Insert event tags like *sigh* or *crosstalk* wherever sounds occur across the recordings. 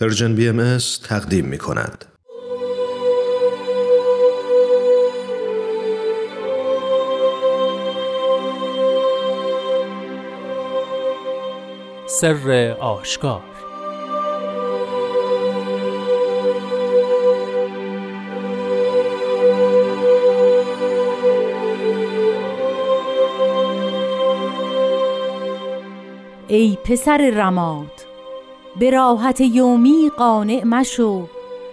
پرژن بی ام تقدیم می کند. سر آشکار ای پسر رماد به راحت یومی قانع مشو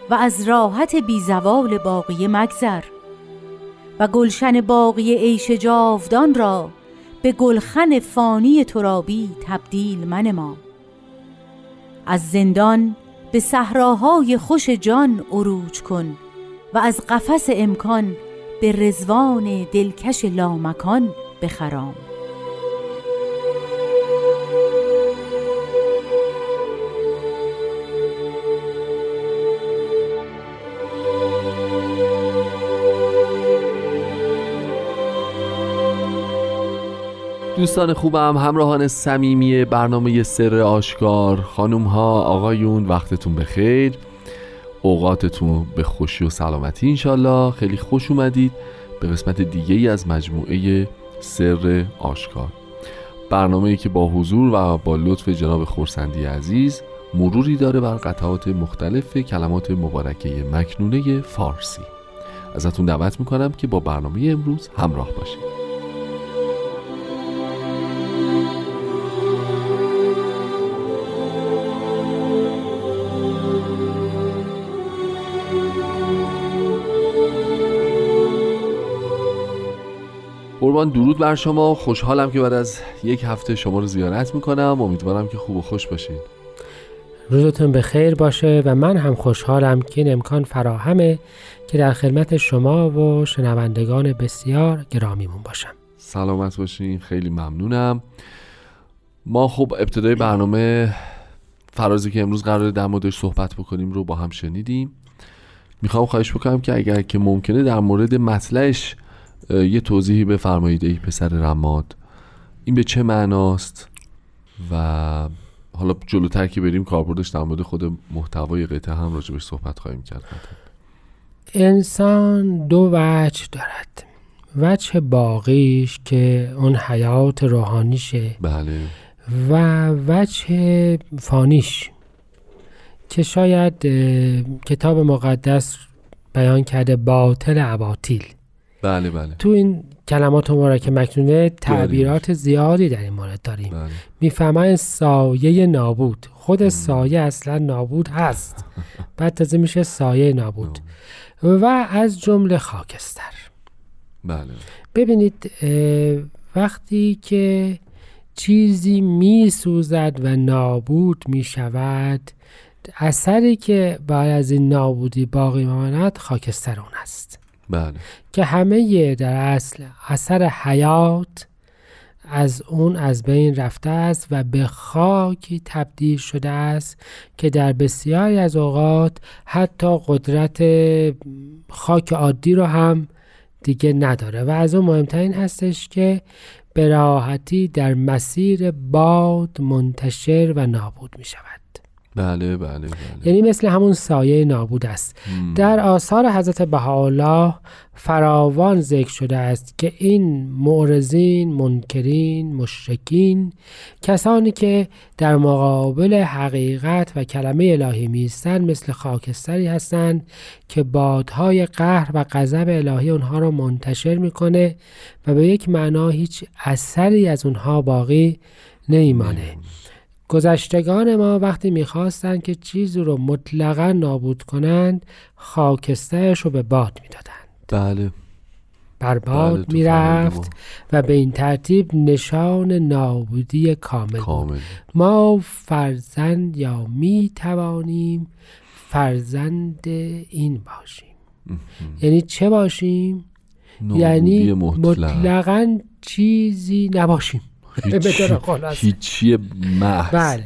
و از راحت بیزوال باقی مگذر. و گلشن باقی عیش جاودان را به گلخن فانی ترابی تبدیل منما. از زندان به صحراهای خوش جان عروج کن و از قفس امکان به رزوان دلکش لامکان بخرام. دوستان خوبم همراهان صمیمی برنامه سر آشکار. خانوم ها آقایون وقتتون بخیر. اوقاتتون به خوشی و سلامتی انشالله خیلی خوش اومدید به قسمت دیگه ای از مجموعه سر آشکار. برنامه ای که با حضور و با لطف جناب خورسندی عزیز مروری داره بر قطعات مختلف کلمات مبارکه مکنونه فارسی. ازتون دعوت می‌کنم که با برنامه امروز همراه باشید. قربان درود بر شما. خوشحالم که بعد از یک هفته شما رو زیارت می‌کنم. امیدوارم که خوب و خوش باشید روزتون به خیر باشه و من هم خوشحالم که این امکان فراهمه که در خدمت شما و شنوندگان بسیار گرامیمون باشم. سلامت باشین. خیلی ممنونم. ما خب ابتدای برنامه فرازی که امروز قرار در موردش صحبت بکنیم رو با هم شنیدیم. می‌خوام خواهش بکنم که اگر که ممکنه در مورد مطلعش یه توضیحی بفرمایید ای پسر رماد. این به چه معناست؟ و حالا جلوتر که بریم کاربردش در مورد خود محتوای قطعه هم راجبش صحبت خواهیم کرد. انسان دو وجه دارد. وجه باقیش که اون حیات روحانیشه. بله. و وجه فانیش. که شاید کتاب مقدس بیان کرده باطل عباطیل بله بله. تو این کلمات مبارک مکنونه تعبیرات زیادی در این مورد داریم. بله. می‌فهمن سایه نابود. خود سایه اصلا نابود هست. *laughs* بعد تازه میشه سایه نابود. و از جمله خاکستر. بله. ببینید وقتی که چیزی میسوزد و نابود می‌شود اثری که باید از این نابودی باقی ماند خاکستر اون است. بله. که همه در اصل اثر حیات از اون از بین رفته است و به خاکی تبدیل شده است که در بسیاری از اوقات حتی قدرت خاک عادی رو هم دیگه نداره و از اون مهمتر این هستش که به راحتی در مسیر باد منتشر و نابود می شود بله بله بله. یعنی مثل همون سایه نابود است. در آثار حضرت بهاءالله فراوان ذکر شده است که این معرضین منکرین مشرکین کسانی که در مقابل حقیقت و کلمه الهی میستن مثل خاکستری هستند که بادهای قهر و غضب الهی اونها را منتشر می‌کنه و به یک معنا هیچ اثری از اونها باقی نمیمانه. گذشتگان ما وقتی می‌خواستند که چیزی رو مطلقا نابود کنند خاکسترش رو به باد می‌دادند. بله. بر باد بله می‌رفت و به این ترتیب نشان نابودی کامل, کامل. ما فرزند یا می توانیم فرزند این باشیم. یعنی چه باشیم؟ یعنی مطلقا چیزی نباشیم. هیچی محض. بله.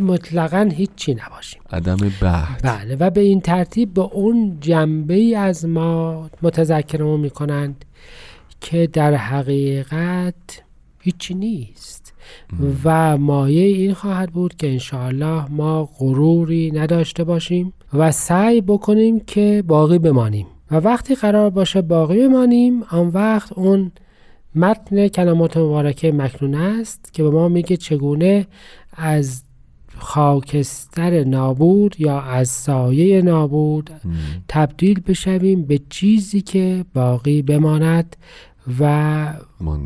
مطلقا هیچی نباشیم. عدم بعد بله. و به این ترتیب به اون جنبه ای از ما متذکرمون می‌کنند که در حقیقت هیچی نیست. و مایه این خواهد بود که انشاءالله ما غروری نداشته باشیم و سعی بکنیم که باقی بمانیم. و وقتی قرار باشه باقی بمانیم آن وقت اون متن کلمات مبارکه مکنون است که به ما میگه چگونه از خاکستر نابود یا از سایه نابود تبدیل بشویم به چیزی که باقی بماند و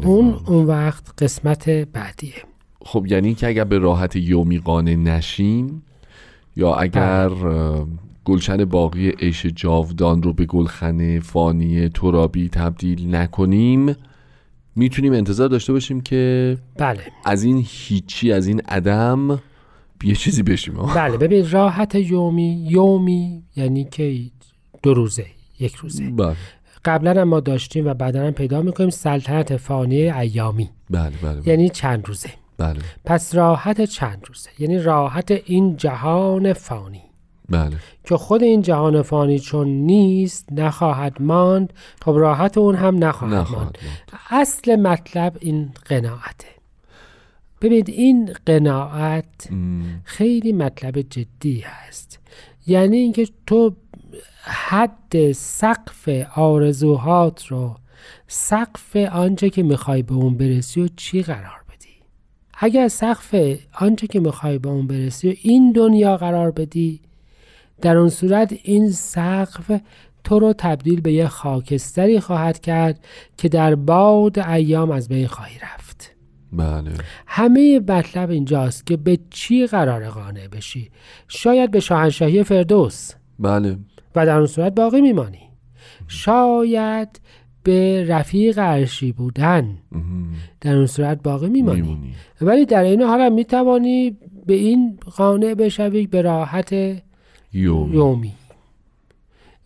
اون اون وقت قسمت بعدیه. خب یعنی که اگر به راحت یومی قانع نشیم یا اگر بله. گلشن باقی عیش جاودان رو به گلخنه فانی ترابی تبدیل نکنیم می‌تونیم انتظار داشته باشیم که بله. از این هیچی از این عدم یه چیزی بشیم. بله. ببین راحت یومی یومی یعنی که دو روزه یک روزه. بله. قبلا ما داشتیم و بعدا هم پیدا می‌کنیم سلطنت فانی ایامی. بله بله, بله. یعنی چند روزه. بله. پس راحت چند روزه؟ یعنی راحت این جهان فانی. بله. که خود این جهان فانی چون نیست نخواهد ماند خب راحت اون هم نخواهد, نخواهد ماند. اصل مطلب این قناعته. ببینید این قناعت خیلی مطلب جدی هست. یعنی اینکه تو حد سقف آرزوهات رو سقف آنچه که می‌خوای به اون برسی و چی قرار بدی؟ اگر سقف آنچه که می‌خوای به اون برسی و این دنیا قرار بدی در اون صورت این سقف تو رو تبدیل به یه خاکستری خواهد کرد که در باد ایام از بین خواهی رفت. بله. همه مطلب اینجاست که به چی قرار قانع بشی. شاید به شاهنشاهی فردوس. بله. و در اون صورت باقی میمانی. شاید به رفیق عرشی بودن. در اون صورت باقی میمانی, ولی در این حال هم می‌توانی به این قانع بشوی به راحت یومی.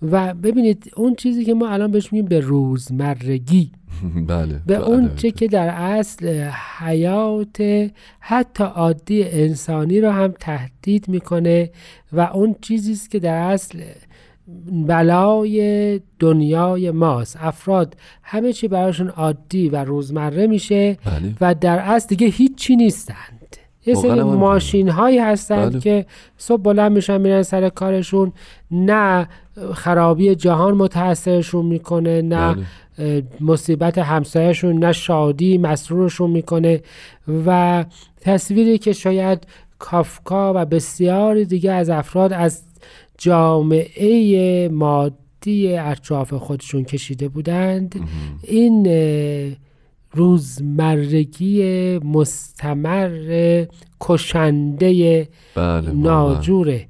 و ببینید اون چیزی که ما الان بهش میگیم به روزمرگی. *laughs* بله به اون چه که در اصل حیات حتی عادی انسانی رو هم تهدید می‌کنه و اون چیزی است که در اصل بلای دنیای ماست. افراد همه چی براشون عادی و روزمره میشه بله. و در اصل دیگه هیچی نیستند یه سری ماشین هایی هستند بله. که صبح بلند میشن میرن سر کارشون نه خرابی جهان متاثرشون می‌کنه نه بله. مصیبت همسایهشون نه شادی مسرورشون می‌کنه و تصویری که شاید کافکا و بسیاری دیگه از افراد از جامعه مادی اطراف خودشون کشیده بودند این روزمرگی مستمر کشنده بله ناجوره.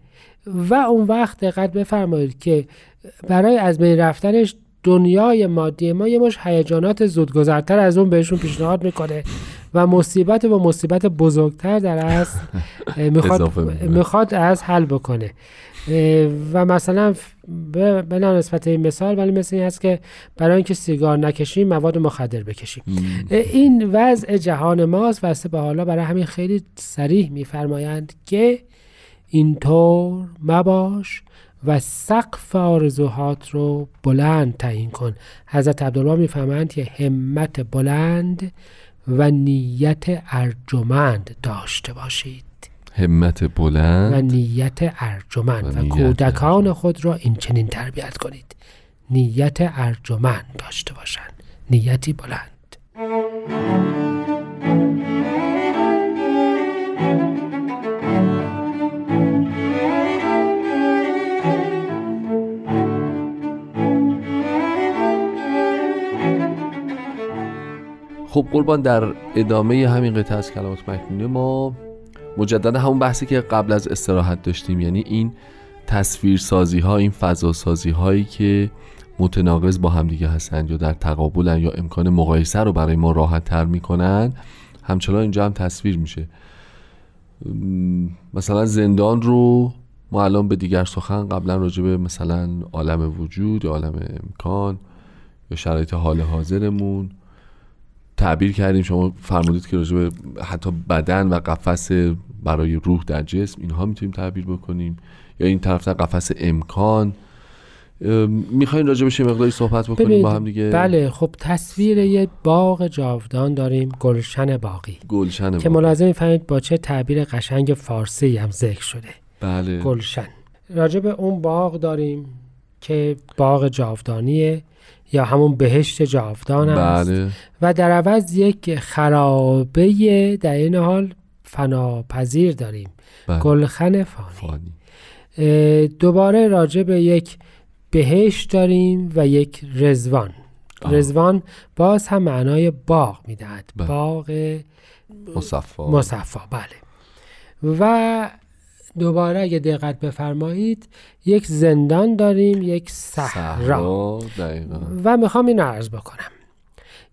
و اون وقت دقت بفرمایید که برای از بین رفتنش دنیای مادی ما یه مش هیجانات زودگذرتر از اون بهشون پیشنهاد می‌کنه و مصیبت و مصیبت بزرگتر در اصل می‌خواد, می‌خواد از حل بکنه. و مثلا به نسبت این مثال ولی مثل این هست که برای اینکه سیگار نکشیم مواد مخدر بکشیم. این وضع جهان ماست و به حالا برای همین خیلی سریح میفرمایند که اینطور مباش و سقف آرزوهات رو بلند تعیین کن. حضرت عبدالله می‌فهمند که همت بلند و نیت ارجمند داشته باشید. همت بلند و نیت ارجمند و, و کودکان خود را این چنین تربیت کنید. نیت ارجمند داشته باشند. نیتی بلند. خب قربان در ادامه همین قطعه از کلمات مکنونه ما مجددا همون بحثی که قبل از استراحت داشتیم یعنی این تصویر سازی ها این فضا سازی هایی که متناقض با همدیگه هستند یا در تقابلن یا امکان مقایسه رو برای ما راحت تر می‌کنن همچنان اینجا هم تصویر میشه. مثلا زندان رو ما الان به دیگر سخن قبلا راجع به مثلا عالم وجود یا عالم امکان یا شرایط حال حاضرمون تعبیر کردیم. شما فرمودید که راجع به حتی بدن و قفس برای روح در جسم اینها می‌تونیم تعبیر بکنیم. یا این طرف قفس امکان. می‌خواین راجع بهش مقداری صحبت بکنیم؟ ببینید، با هم دیگه؟ بله خب تصویر یه باغ جاودان داریم گلشن باقی. گلشن که باغ. ملاحظه می‌فهمید با چه تعبیر قشنگ فارسی هم ذکر شده. بله. گلشن. راجع به اون باغ داریم که باغ جاودانیه. یا همون بهشت جاودان است. بله. و در عوض یک خرابه در این حال فناپذیر داریم. بله. گلخن فانی. فانی. دوباره راجع به یک بهشت داریم و یک رزوان آه. رزوان باز هم معنای باغ می‌دهد. بله. باغ مصفا. مصفا بله. و دوباره اگه دقت بفرمایید یک زندان داریم یک صحرا. و می‌خوام این عرض بکنم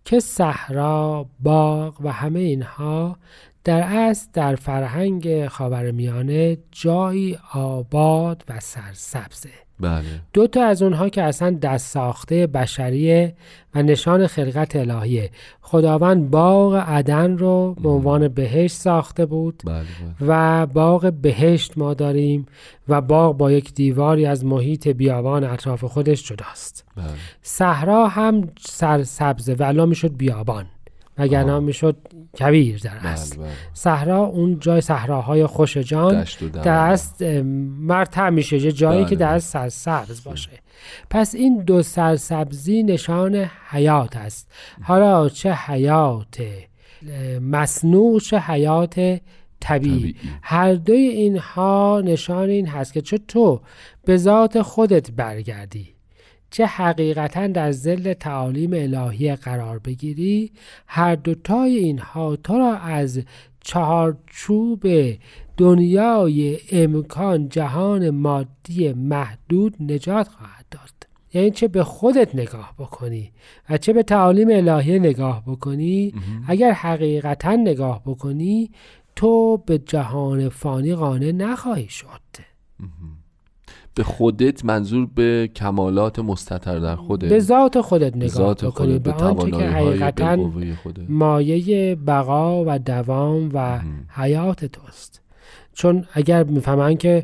که صحرا باغ و همه اینها در اصل در فرهنگ خاورمیانه جایی آباد و سرسبزه. بله. دو تا از اونها که اصلا دست ساخته بشریه و نشان خلقت الهیه. خداوند باغ عدن رو به عنوان بهشت ساخته بود بله بله. و باغ بهشت ما داریم و باغ با یک دیواری از محیط بیابان اطراف خودش جداست. بله. صحرا هم سرسبزه و الان می‌شد بیابان. وگرنه. می‌شد کویر در اصل بله بله صحرا اون جای صحراهای خوش جان. دست مرتع میشه یه جایی بله، که بله. دست سرسبز باشه پس این دو سرسبزی نشان حیات است حالا چه حیات مصنوع چه حیات طبیعی طبیعی. هر دوی اینها نشان این هست که چه تو به ذات خودت برگردی چه حقیقتا در زل تعالیم الهی قرار بگیری هر دوتای اینها تو را از چهارچوب دنیای امکان جهان مادی محدود نجات خواهد داد. یعنی چه به خودت نگاه بکنی و چه به تعالیم الهی نگاه بکنی اگر حقیقتا نگاه بکنی تو به جهان فانی قانع نخواهی شد. به خودت منظور به کمالات مستتر در خودت. به ذات خودت نگاه ذات خودت به به آنچه که حقیقتا مایه بقا و دوام و حیات توست. چون اگر می‌فهمن که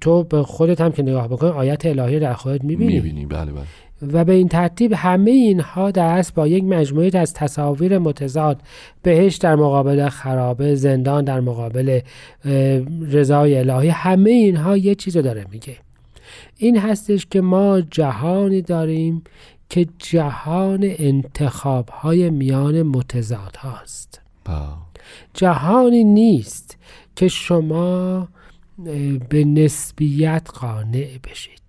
تو به خودت هم که نگاه بکنی آیت الهی در خودت می‌بینی. می‌بینی. بله بله. و به این ترتیب همه اینها در اصل با یک مجموعه از تصاویر متضاد بهشت در مقابل خرابه زندان در مقابل رضای الهی همه اینها یه چیز رو داره میگه. این هستش که ما جهانی داریم که جهان انتخاب های میان متضاد هاست. بله. جهانی نیست که شما به نسبیت قانع بشید.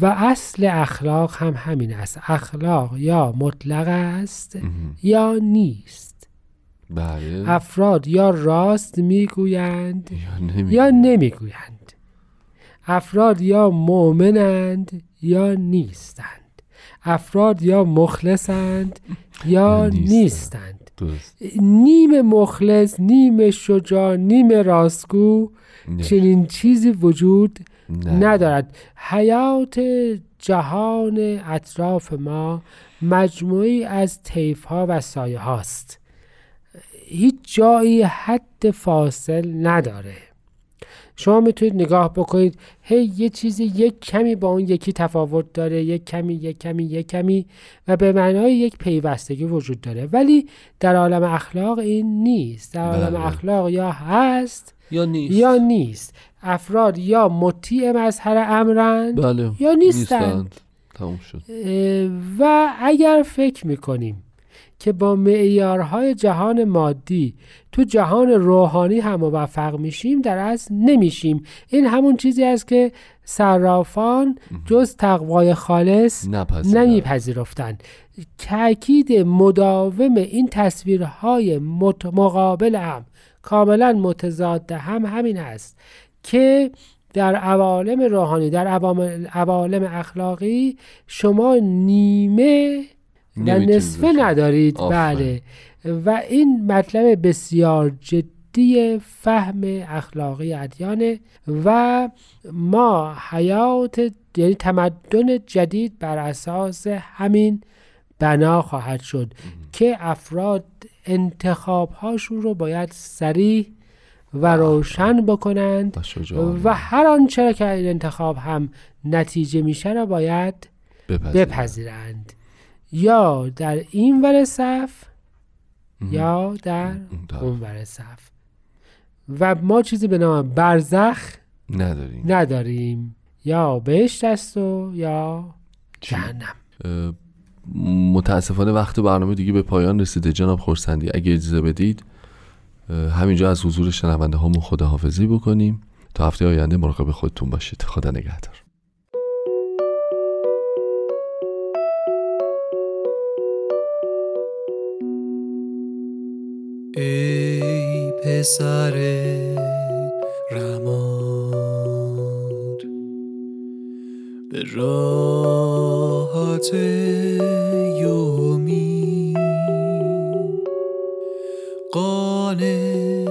و اصل اخلاق هم همین است. اخلاق یا مطلق است یا نیست. بله. افراد یا راست می‌گویند یا نمی‌گویند. افراد یا مؤمنند یا نیستند افراد یا مخلصند یا نیستند. نیم مخلص نیم شجاع نیم راستگو. چنین چیزی وجود نه. ندارد حیات جهان اطراف ما مجموعی از طیف ها و سایه هاست هیچ جایی حد فاصل نداره شما می‌تونید نگاه بکنید. هی یه چیزی یک کمی با اون یکی تفاوت داره. یک کمی یک کمی یک کمی و به معنای یک پیوستگی وجود داره. ولی در عالم اخلاق این نیست. در عالم بله. اخلاق یا هست یا نیست. یا نیست. افراد یا مطیع مظهر امرند بله. یا نیستند. تموم شد. اه، و اگر فکر می‌کنیم که با معیارهای جهان مادی تو جهان روحانی هم موفق میشیم در اصل نمیشیم. این همون چیزی است که صرافان جز تقوای خالص نپذیرم. نمیپذیرفتند. تاکید مداوم این تصویرهای مت- مقابل هم کاملا متضاد هم همین است که در عوالم روحانی در عوالم اخلاقی شما نیمه و نمی‌تونی نصفه. ندارید آفرین. بله و این مطلب بسیار جدی فهم اخلاقی ادیانه و ما حیات یعنی تمدن جدید بر اساس همین بنا خواهد شد که افراد انتخاب هاشون رو باید سریح و روشن بکنند و هر آنچه که این انتخاب هم نتیجه میشه را باید بپذیرند. یا در این ور صف. یا در اون ور صف. و ما چیزی به نام برزخ نداریم. نداریم. یا بهشت است و یا؟ جهنم. متاسفانه وقت برنامه دیگه به پایان رسیده. جناب خورسندی اگه اجازه بدید همینجا از حضور شنونده هامون خداحافظی بکنیم. تا هفته آینده مراقب خودتون باشید. خدا نگهدار. ای پسر رماد به راحت یومی قانع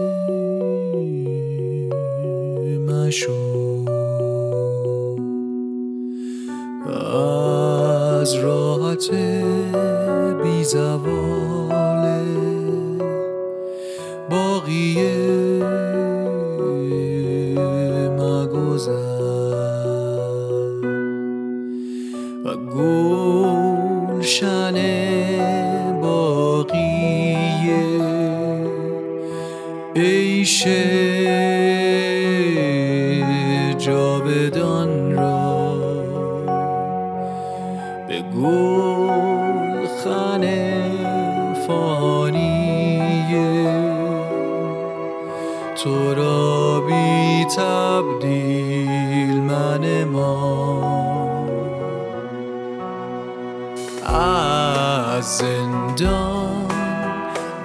مشو. از راحت بی جاودان را. به گلخن فانیه تو را بی تبدیل من ما. از زندان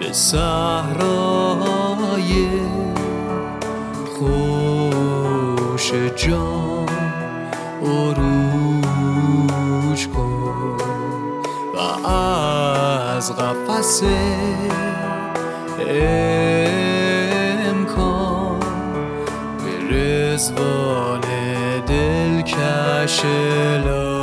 به صحرای عروج کن و از قفس امکان به رزوان دلکش لامکان